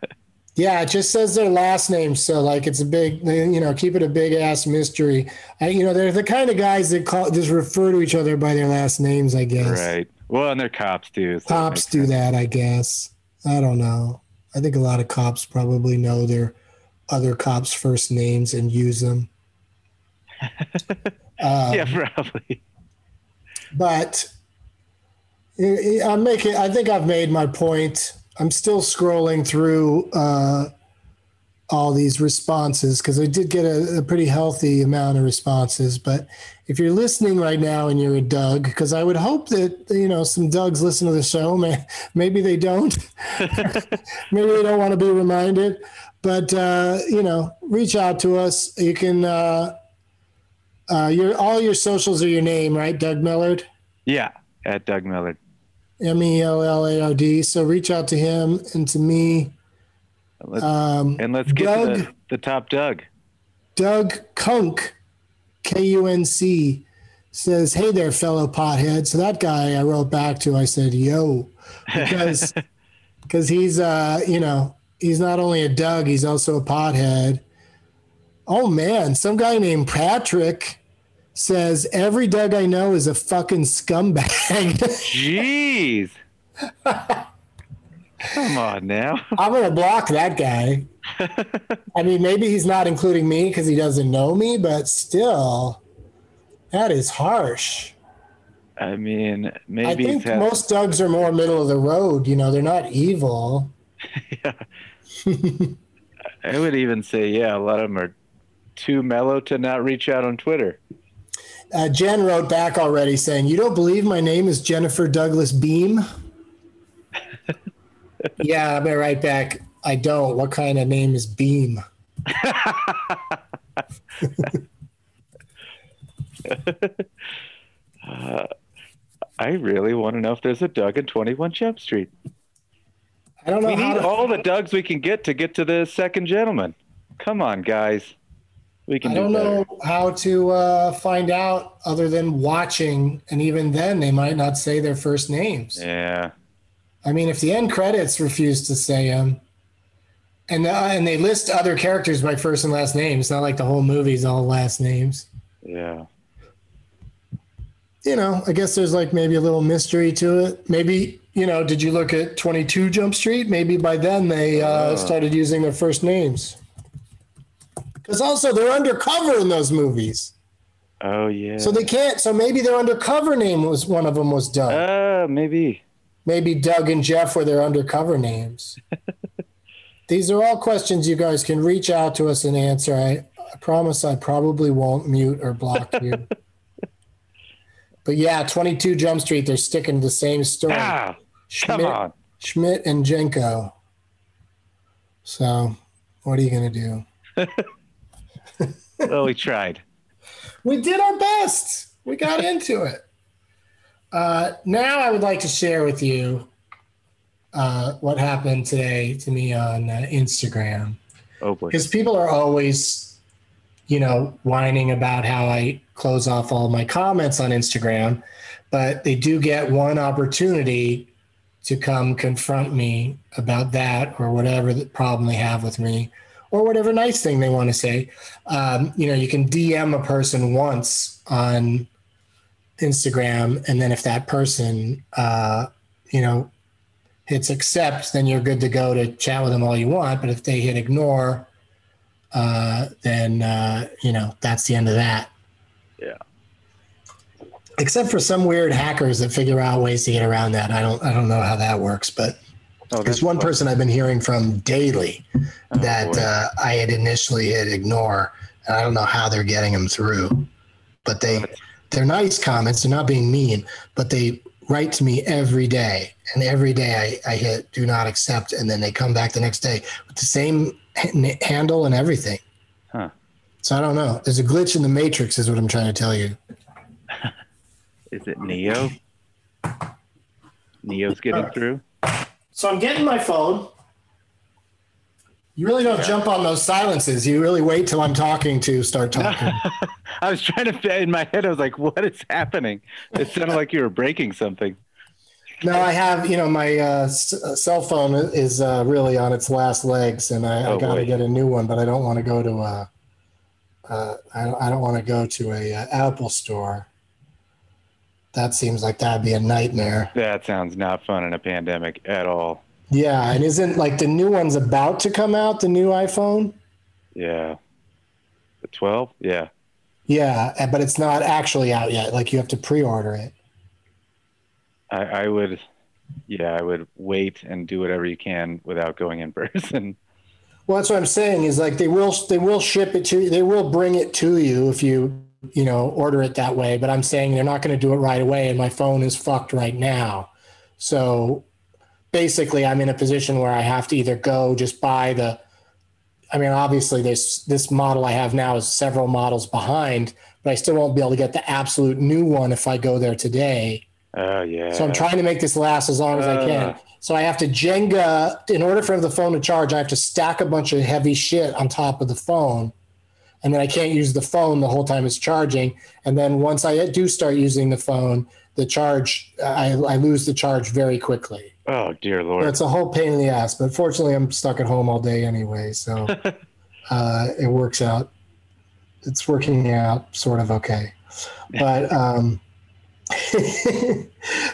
Yeah, it just says their last name, so like it's a big, you know, keep it a big ass mystery. I, you know, they're the kind of guys that call just refer to each other by their last names. I guess Right. Well, and they're cops too. so cops do sense. that. I guess I don't know. I think a lot of cops probably know their other cops' first names and use them. Um, Yeah, probably. but I'm making. I think I've made my point. I'm still scrolling through uh, all these responses because I did get a, a pretty healthy amount of responses. But if you're listening right now and you're a Doug, because I would hope that you know some Dougs listen to the show. May- Maybe they don't. Maybe they don't want to be reminded. But uh, you know, reach out to us. You can. Uh, uh, your all your socials are your name, right? Doug Mellard. Yeah, at Doug Mellard. M E L L A R D. So reach out to him and to me. Let's, Um, and let's get Doug- the, the top Doug. Doug Kunc, K U N C, says, Hey there, fellow pothead. So that guy I wrote back to, I said, Yo, because because he's, uh, you know, he's not only a Doug, he's also a pothead. Oh man, some guy named Patrick says, Every Doug I know is a fucking scumbag. Jeez. Come on now. I'm gonna block that guy. I mean, maybe he's not including me because he doesn't know me, but still, that is harsh. I mean, maybe I think had- most Dougs are more middle of the road. You know, they're not evil. I would even say, yeah, a lot of them are too mellow to not reach out on Twitter. Uh, Jen wrote back already saying, "You don't believe my name is Jennifer Douglas Beam." yeah, I bet right back. I don't. What kind of name is Beam? I really want to know if there's a Doug in 21 Jump Street. I don't know We need to, all the Dougs we can get to get to the second gentleman. Come on, guys. We can I do don't better. know how to uh, find out other than watching, and even then, they might not say their first names. Yeah. I mean, if the end credits refuse to say them, and uh, and they list other characters by first and last name, it's not like the whole movie's all last names. Yeah. You know, I guess there's like maybe a little mystery to it. Maybe you know, did you look at 22 Jump Street? Maybe by then they uh, started using their first names. Because also they're undercover in those movies, Oh, yeah. so they can't. So maybe their undercover name was one of them was Doug. Uh, maybe. maybe Doug and Jeff were their undercover names. These are all questions you guys can reach out to us and answer. I, I promise I probably won't mute or block you. but yeah, 22 Jump Street, they're sticking to the same story. Ah, come Schmidt, on. Schmidt and Jenko. So, what are you going to do? Well, we tried. We did our best. We got into it. Uh, now I would like to share with you uh, what happened today to me on uh, Instagram Oh, boy. because people are always, you know, whining about how I close off all my comments on Instagram, but they do get one opportunity to come confront me about that or whatever the problem they have with me or whatever nice thing they want to say. Um, you know, you can DM a person once on Instagram, and then if that person, uh, you know, hits accept, then you're good to go to chat with them all you want. But if they hit ignore, uh, then uh, you know that's the end of that. Yeah. Except for some weird hackers that figure out ways to get around that. I don't I don't know how that works, but Oh, there's one person I've been hearing from daily that uh, I had initially hit ignore, and I don't know how they're getting them through. But they they're nice comments. They're not being mean, but they write to me every day, and every day I, I hit do not accept, and then they come back the next day with the same h- handle and everything. Huh. So I don't know. There's a glitch in the matrix, is what I'm trying to tell you. Is it Neo? Neo's getting through. So I'm getting my phone. You really don't jump on those silences. You really wait till I'm talking to start talking. I was trying to in my head. I was like, "What is happening?" It sounded like you were breaking something. no, I have, you know, my uh, s- uh, cell phone is uh, really on its last legs, and I, I Oh, got to get a new one, but I don't want to go to a. Uh, I don't, I don't want to go to a uh, Apple store. That seems like that'd be a nightmare. That sounds not fun in a pandemic at all. Yeah, and isn't like the new one's about to come out, the new iPhone? Yeah. The twelve? Yeah. Yeah, but it's not actually out yet. Like you have to pre-order it. I, I would. Yeah, I would wait and do whatever you can without going in person. Well, that's what I'm saying is like they will they will ship it to you. They will bring it to you if you you know order it that way. But I'm saying they're not going to do it right away, and my phone is fucked right now. So basically, I'm in a position where I have to either go just buy the. I mean, obviously, this this model I have now is several models behind, but I still won't be able to get the absolute new one if I go there today. Oh yeah. So I'm trying to make this last as long as I can. Uh. So I have to Jenga in order for the phone to charge. I have to stack a bunch of heavy shit on top of the phone, and then I can't use the phone the whole time it's charging. And then once I do start using the phone, the charge I, I lose the charge very quickly. Oh dear lord. It's a whole pain in the ass. But fortunately, I'm stuck at home all day anyway, so uh, it works out. It's working out sort of okay, but. Um,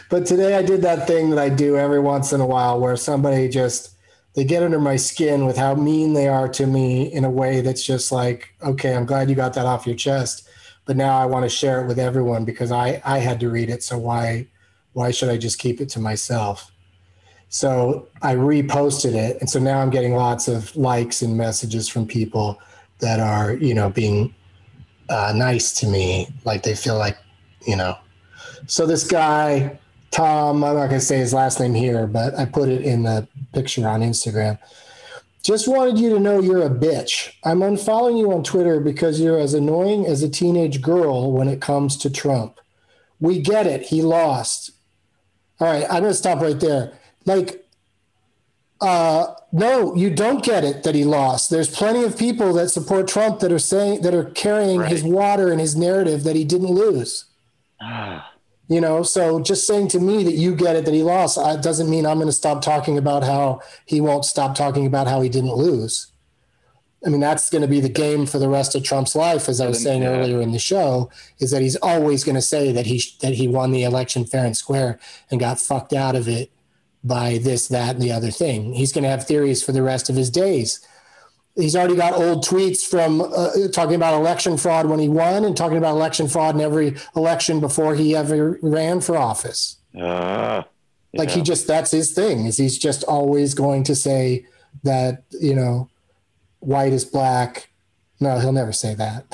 but today I did that thing that I do every once in a while where somebody just they get under my skin with how mean they are to me in a way that's just like, okay, I'm glad you got that off your chest, but now I want to share it with everyone because I I had to read it, so why why should I just keep it to myself? So I reposted it, and so now I'm getting lots of likes and messages from people that are, you know, being uh, nice to me, like they feel like, you know, so this guy, Tom, I'm not going to say his last name here, but I put it in the picture on Instagram. Just wanted you to know you're a bitch. I'm unfollowing you on Twitter because you're as annoying as a teenage girl when it comes to Trump. We get it. He lost. All right, I'm going to stop right there. Like, uh, no, you don't get it that he lost. There's plenty of people that support Trump that are saying that are carrying his water and his narrative that he didn't lose. You know, so just saying to me that you get it that he lost uh, doesn't mean I'm going to stop talking about how he won't stop talking about how he didn't lose. I mean, that's going to be the game for the rest of Trump's life, as I was saying Yeah. earlier in the show, is that he's always going to say that he that he won the election fair and square and got fucked out of it by this, that, and the other thing. He's going to have theories for the rest of his days he's already got old tweets from uh, talking about election fraud when he won and talking about election fraud in every election before he ever ran for office. Ah, like he just that's his thing is he's just always going to say that you know white is black. No he'll never say that.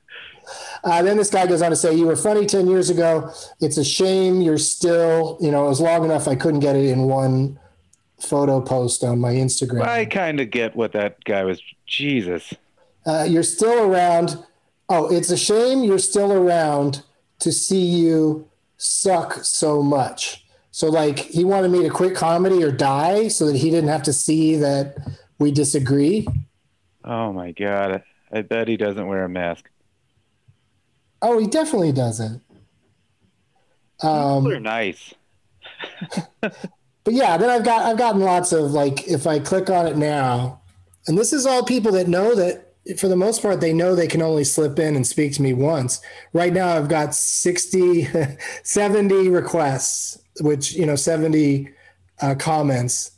Uh, then this guy goes on to say, "You were funny ten years ago. It's a shame you're still, you know, it was long enough I couldn't get it in one photo post on my Instagram. I kind of get what that guy was. Jesus. Uh, you're still around. Oh, it's a shame you're still around to see you suck so much. So, like, he wanted me to quit comedy or die so that he didn't have to see that we disagree. Oh my god. I bet he doesn't wear a mask. Oh, he definitely doesn't. Um, People are nice. but yeah, then I've got I've gotten lots of like if I click on it now, and this is all people that know that for the most part they know they can only slip in and speak to me once. Right now I've got 60 70 requests which you know 70 uh, comments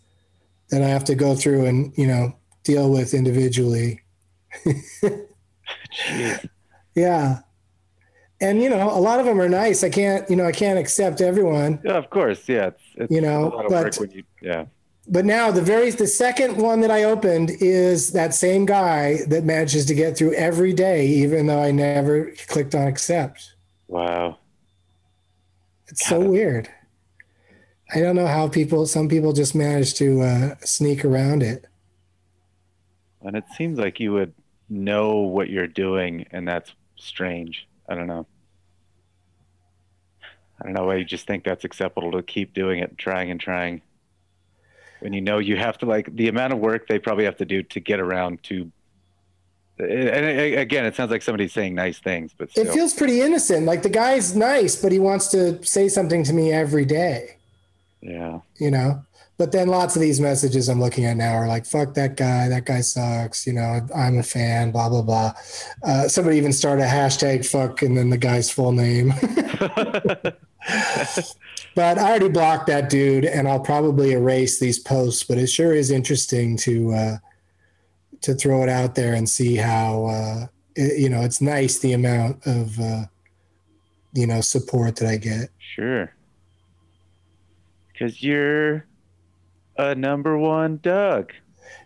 that I have to go through and you know deal with individually. yeah. And you know, a lot of them are nice. I can't, you know, I can't accept everyone. Yeah, of course. Yeah, it's, it's You know, a lot of but- work when you yeah. But now the very the second one that I opened is that same guy that manages to get through every day, even though I never clicked on accept. Wow. It's so weird. I don't know how people. Some people just manage to uh, sneak around it. And it seems like you would know what you're doing, and that's strange. I don't know. I don't know why you just think that's acceptable to keep doing it, trying and trying. When you know you have to like the amount of work they probably have to do to get around to. And again, it sounds like somebody's saying nice things, but It feels pretty innocent. Like the guy's nice, but he wants to say something to me every day. yeah. you know but then lots of these messages i'm looking at now are like fuck that guy that guy sucks you know i'm a fan blah blah blah uh, somebody even started a hashtag fuck and then the guy's full name but i already blocked that dude and i'll probably erase these posts but it sure is interesting to uh, to throw it out there and see how uh, it, you know it's nice the amount of uh, you know support that i get Sure. Because you're a number one Doug.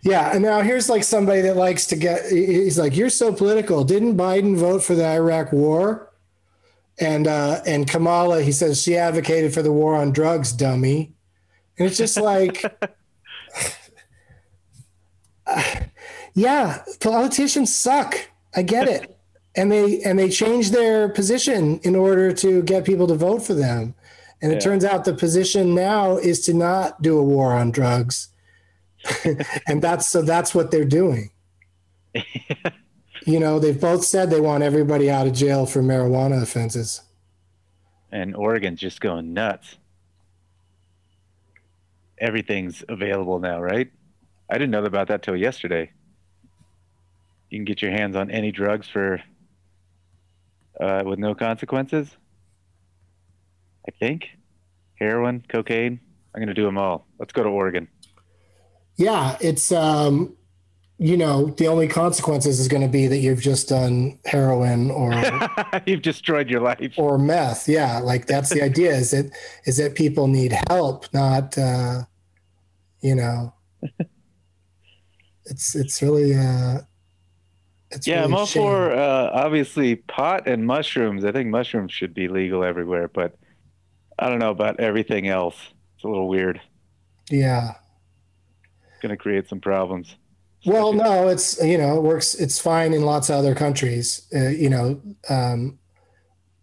Yeah, and now here's like somebody that likes to get. He's like, "You're so political. Didn't Biden vote for the Iraq War?" And uh, and Kamala, he says she advocated for the war on drugs, dummy. And it's just like, yeah, politicians suck. I get it, and they and they change their position in order to get people to vote for them. And it Yeah. turns out the position now is to not do a war on drugs and that's so that's what they're doing. you know, they've both said they want everybody out of jail for marijuana offenses. and Oregon's just going nuts. Everything's available now, right? I didn't know about that till yesterday. You can get your hands on any drugs for uh, with no consequences. I think heroin, cocaine. I'm gonna do them all. Let's go to Oregon. Yeah, it's um, you know, the only consequences is going to be that you've just done heroin or You've destroyed your life. or meth. Yeah, like that's the idea. Is that is that people need help, not uh, you know. It's it's really uh, it's yeah, really I'm all shame. for uh, obviously pot and mushrooms. I think mushrooms should be legal everywhere, but I don't know about everything else. It's a little weird. Yeah. It's going to create some problems. Well, no, it's you know it works. It's fine in lots of other countries. Uh, you know, um,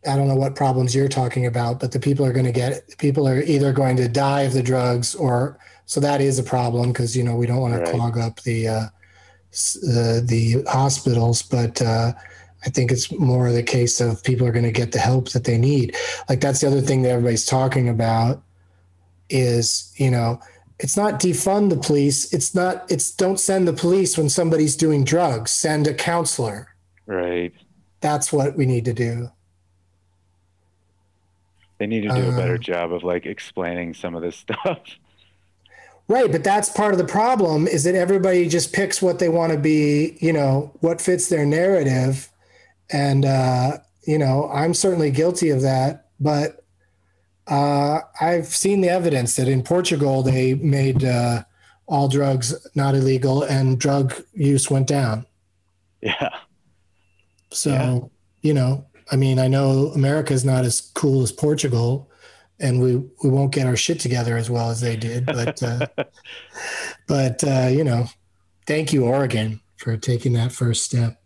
I don't know what problems you're talking about, but the people are going to get. People are either going to die of the drugs, or so that is a problem because you know we don't want Right. to clog up the uh, uh, the hospitals. But uh, I think it's more the case of people are going to get the help that they need. Like that's the other thing that everybody's talking about is you know it's not defund the police. It's not it's don't send the police when somebody's doing drugs. Send a counselor. Right. that's what we need to do. They need to do a better Uh, job of like explaining some of this stuff. right but that's part of the problem is that everybody just picks what they want to be you know what fits their narrative. And uh you know i'm certainly guilty of that but uh i've seen the evidence that in portugal they made uh all drugs not illegal and drug use went down Yeah. So, Yeah. you know, I mean, I know America is not as cool as Portugal, and we we won't get our shit together as well as they did. But uh, but uh, you know, thank you, Oregon, for taking that first step.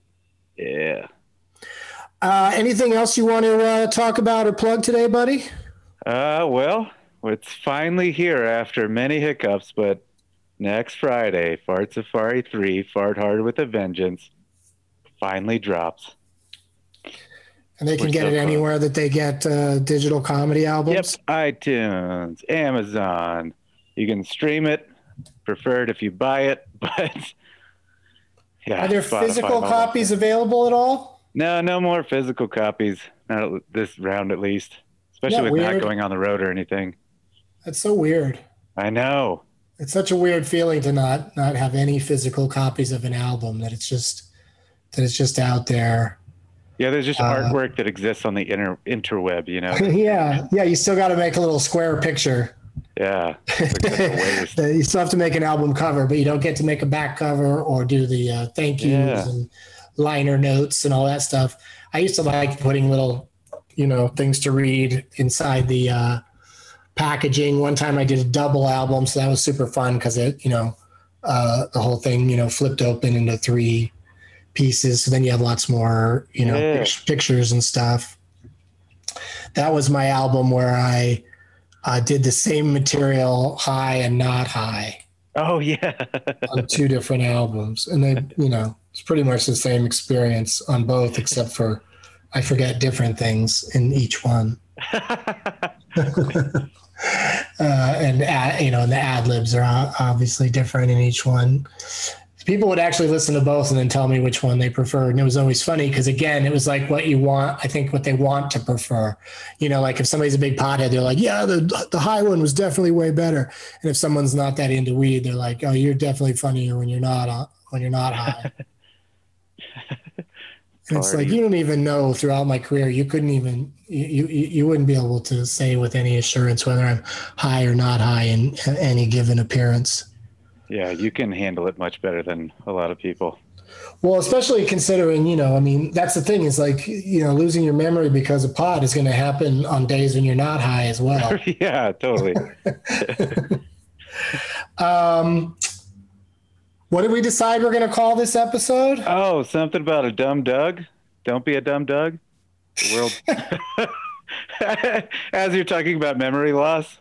Yeah. Uh, anything else you want to uh, talk about or plug today, buddy? Uh, well, it's finally here after many hiccups, but next Friday, Fart Safari 3, Fart Hard with a Vengeance, finally drops. And they can We're get so it close. anywhere that they get uh, digital comedy albums? Yep, iTunes, Amazon. You can stream it. Preferred if you buy it, but yeah. Are there Spotify, physical copies available at all? No, no more physical copies. Not this round, at least. Especially with not going on the road or anything. That's so weird. I know. It's such a weird feeling to not not have any physical copies of an album. That it's just that it's just out there. Yeah, there's just Uh, artwork that exists on the inter interweb. You know. yeah, yeah. You still got to make a little square picture. Yeah. Like such a waste. you still have to make an album cover, but you don't get to make a back cover or do the uh, thank yous Yeah. and liner notes and all that stuff. I used to like putting little, you know, things to read inside the uh, packaging. One time I did a double album, so that was super fun because it, you know, uh, the whole thing, you know, flipped open into three pieces. So then you have lots more, you know, Yeah. pic- pictures and stuff. That was my album where I uh, did the same material high and not high Oh yeah. on two different albums and they you know it's pretty much the same experience on both except for i forget different things in each one. Uh, and ad, you know and the ad libs are obviously different in each one. People would actually listen to both and then tell me which one they preferred and it was always funny because again it was like what you want i think what they want to prefer. You know like if somebody's a big pothead they're like yeah the, the high one was definitely way better. And if someone's not that into weed they're like oh you're definitely funnier when you're not on, when you're not high and it's like you don't even know throughout my career you couldn't even you, you you wouldn't be able to say with any assurance whether i'm high or not high in any given appearance yeah, you can handle it much better than a lot of people. Well, especially considering, you know, I mean, that's the thing is like, you know, losing your memory because of pot is going to happen on days when you're not high as well. yeah, totally. um, what did we decide we're going to call this episode? Oh, something about a dumb Doug. Don't be a dumb Doug. The world. As you're talking about memory loss.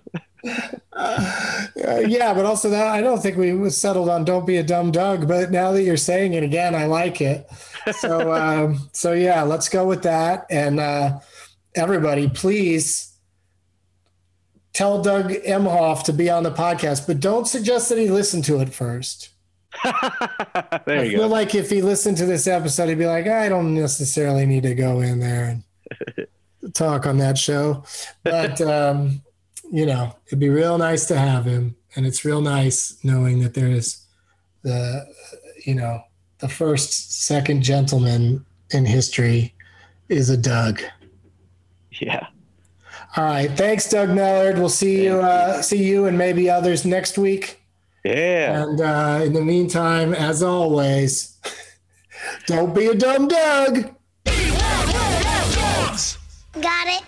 Uh, yeah, but also that I don't think we settled on "Don't be a dumb Doug." But now that you're saying it again, I like it. So, um, so yeah, let's go with that. And uh, everybody, please tell Doug Emhoff to be on the podcast, but don't suggest that he listen to it first. there I feel go. like if he listened to this episode, he'd be like, I don't necessarily need to go in there and talk on that show. But, um, you know, it'd be real nice to have him. And it's real nice knowing that there's the, you know, the first, second gentleman in history is a Doug. Yeah. All right. Thanks, Doug Mellard. We'll see you, uh, see you and maybe others next week. Yeah. And uh, in the meantime, as always, don't be a dumb Doug. Got it.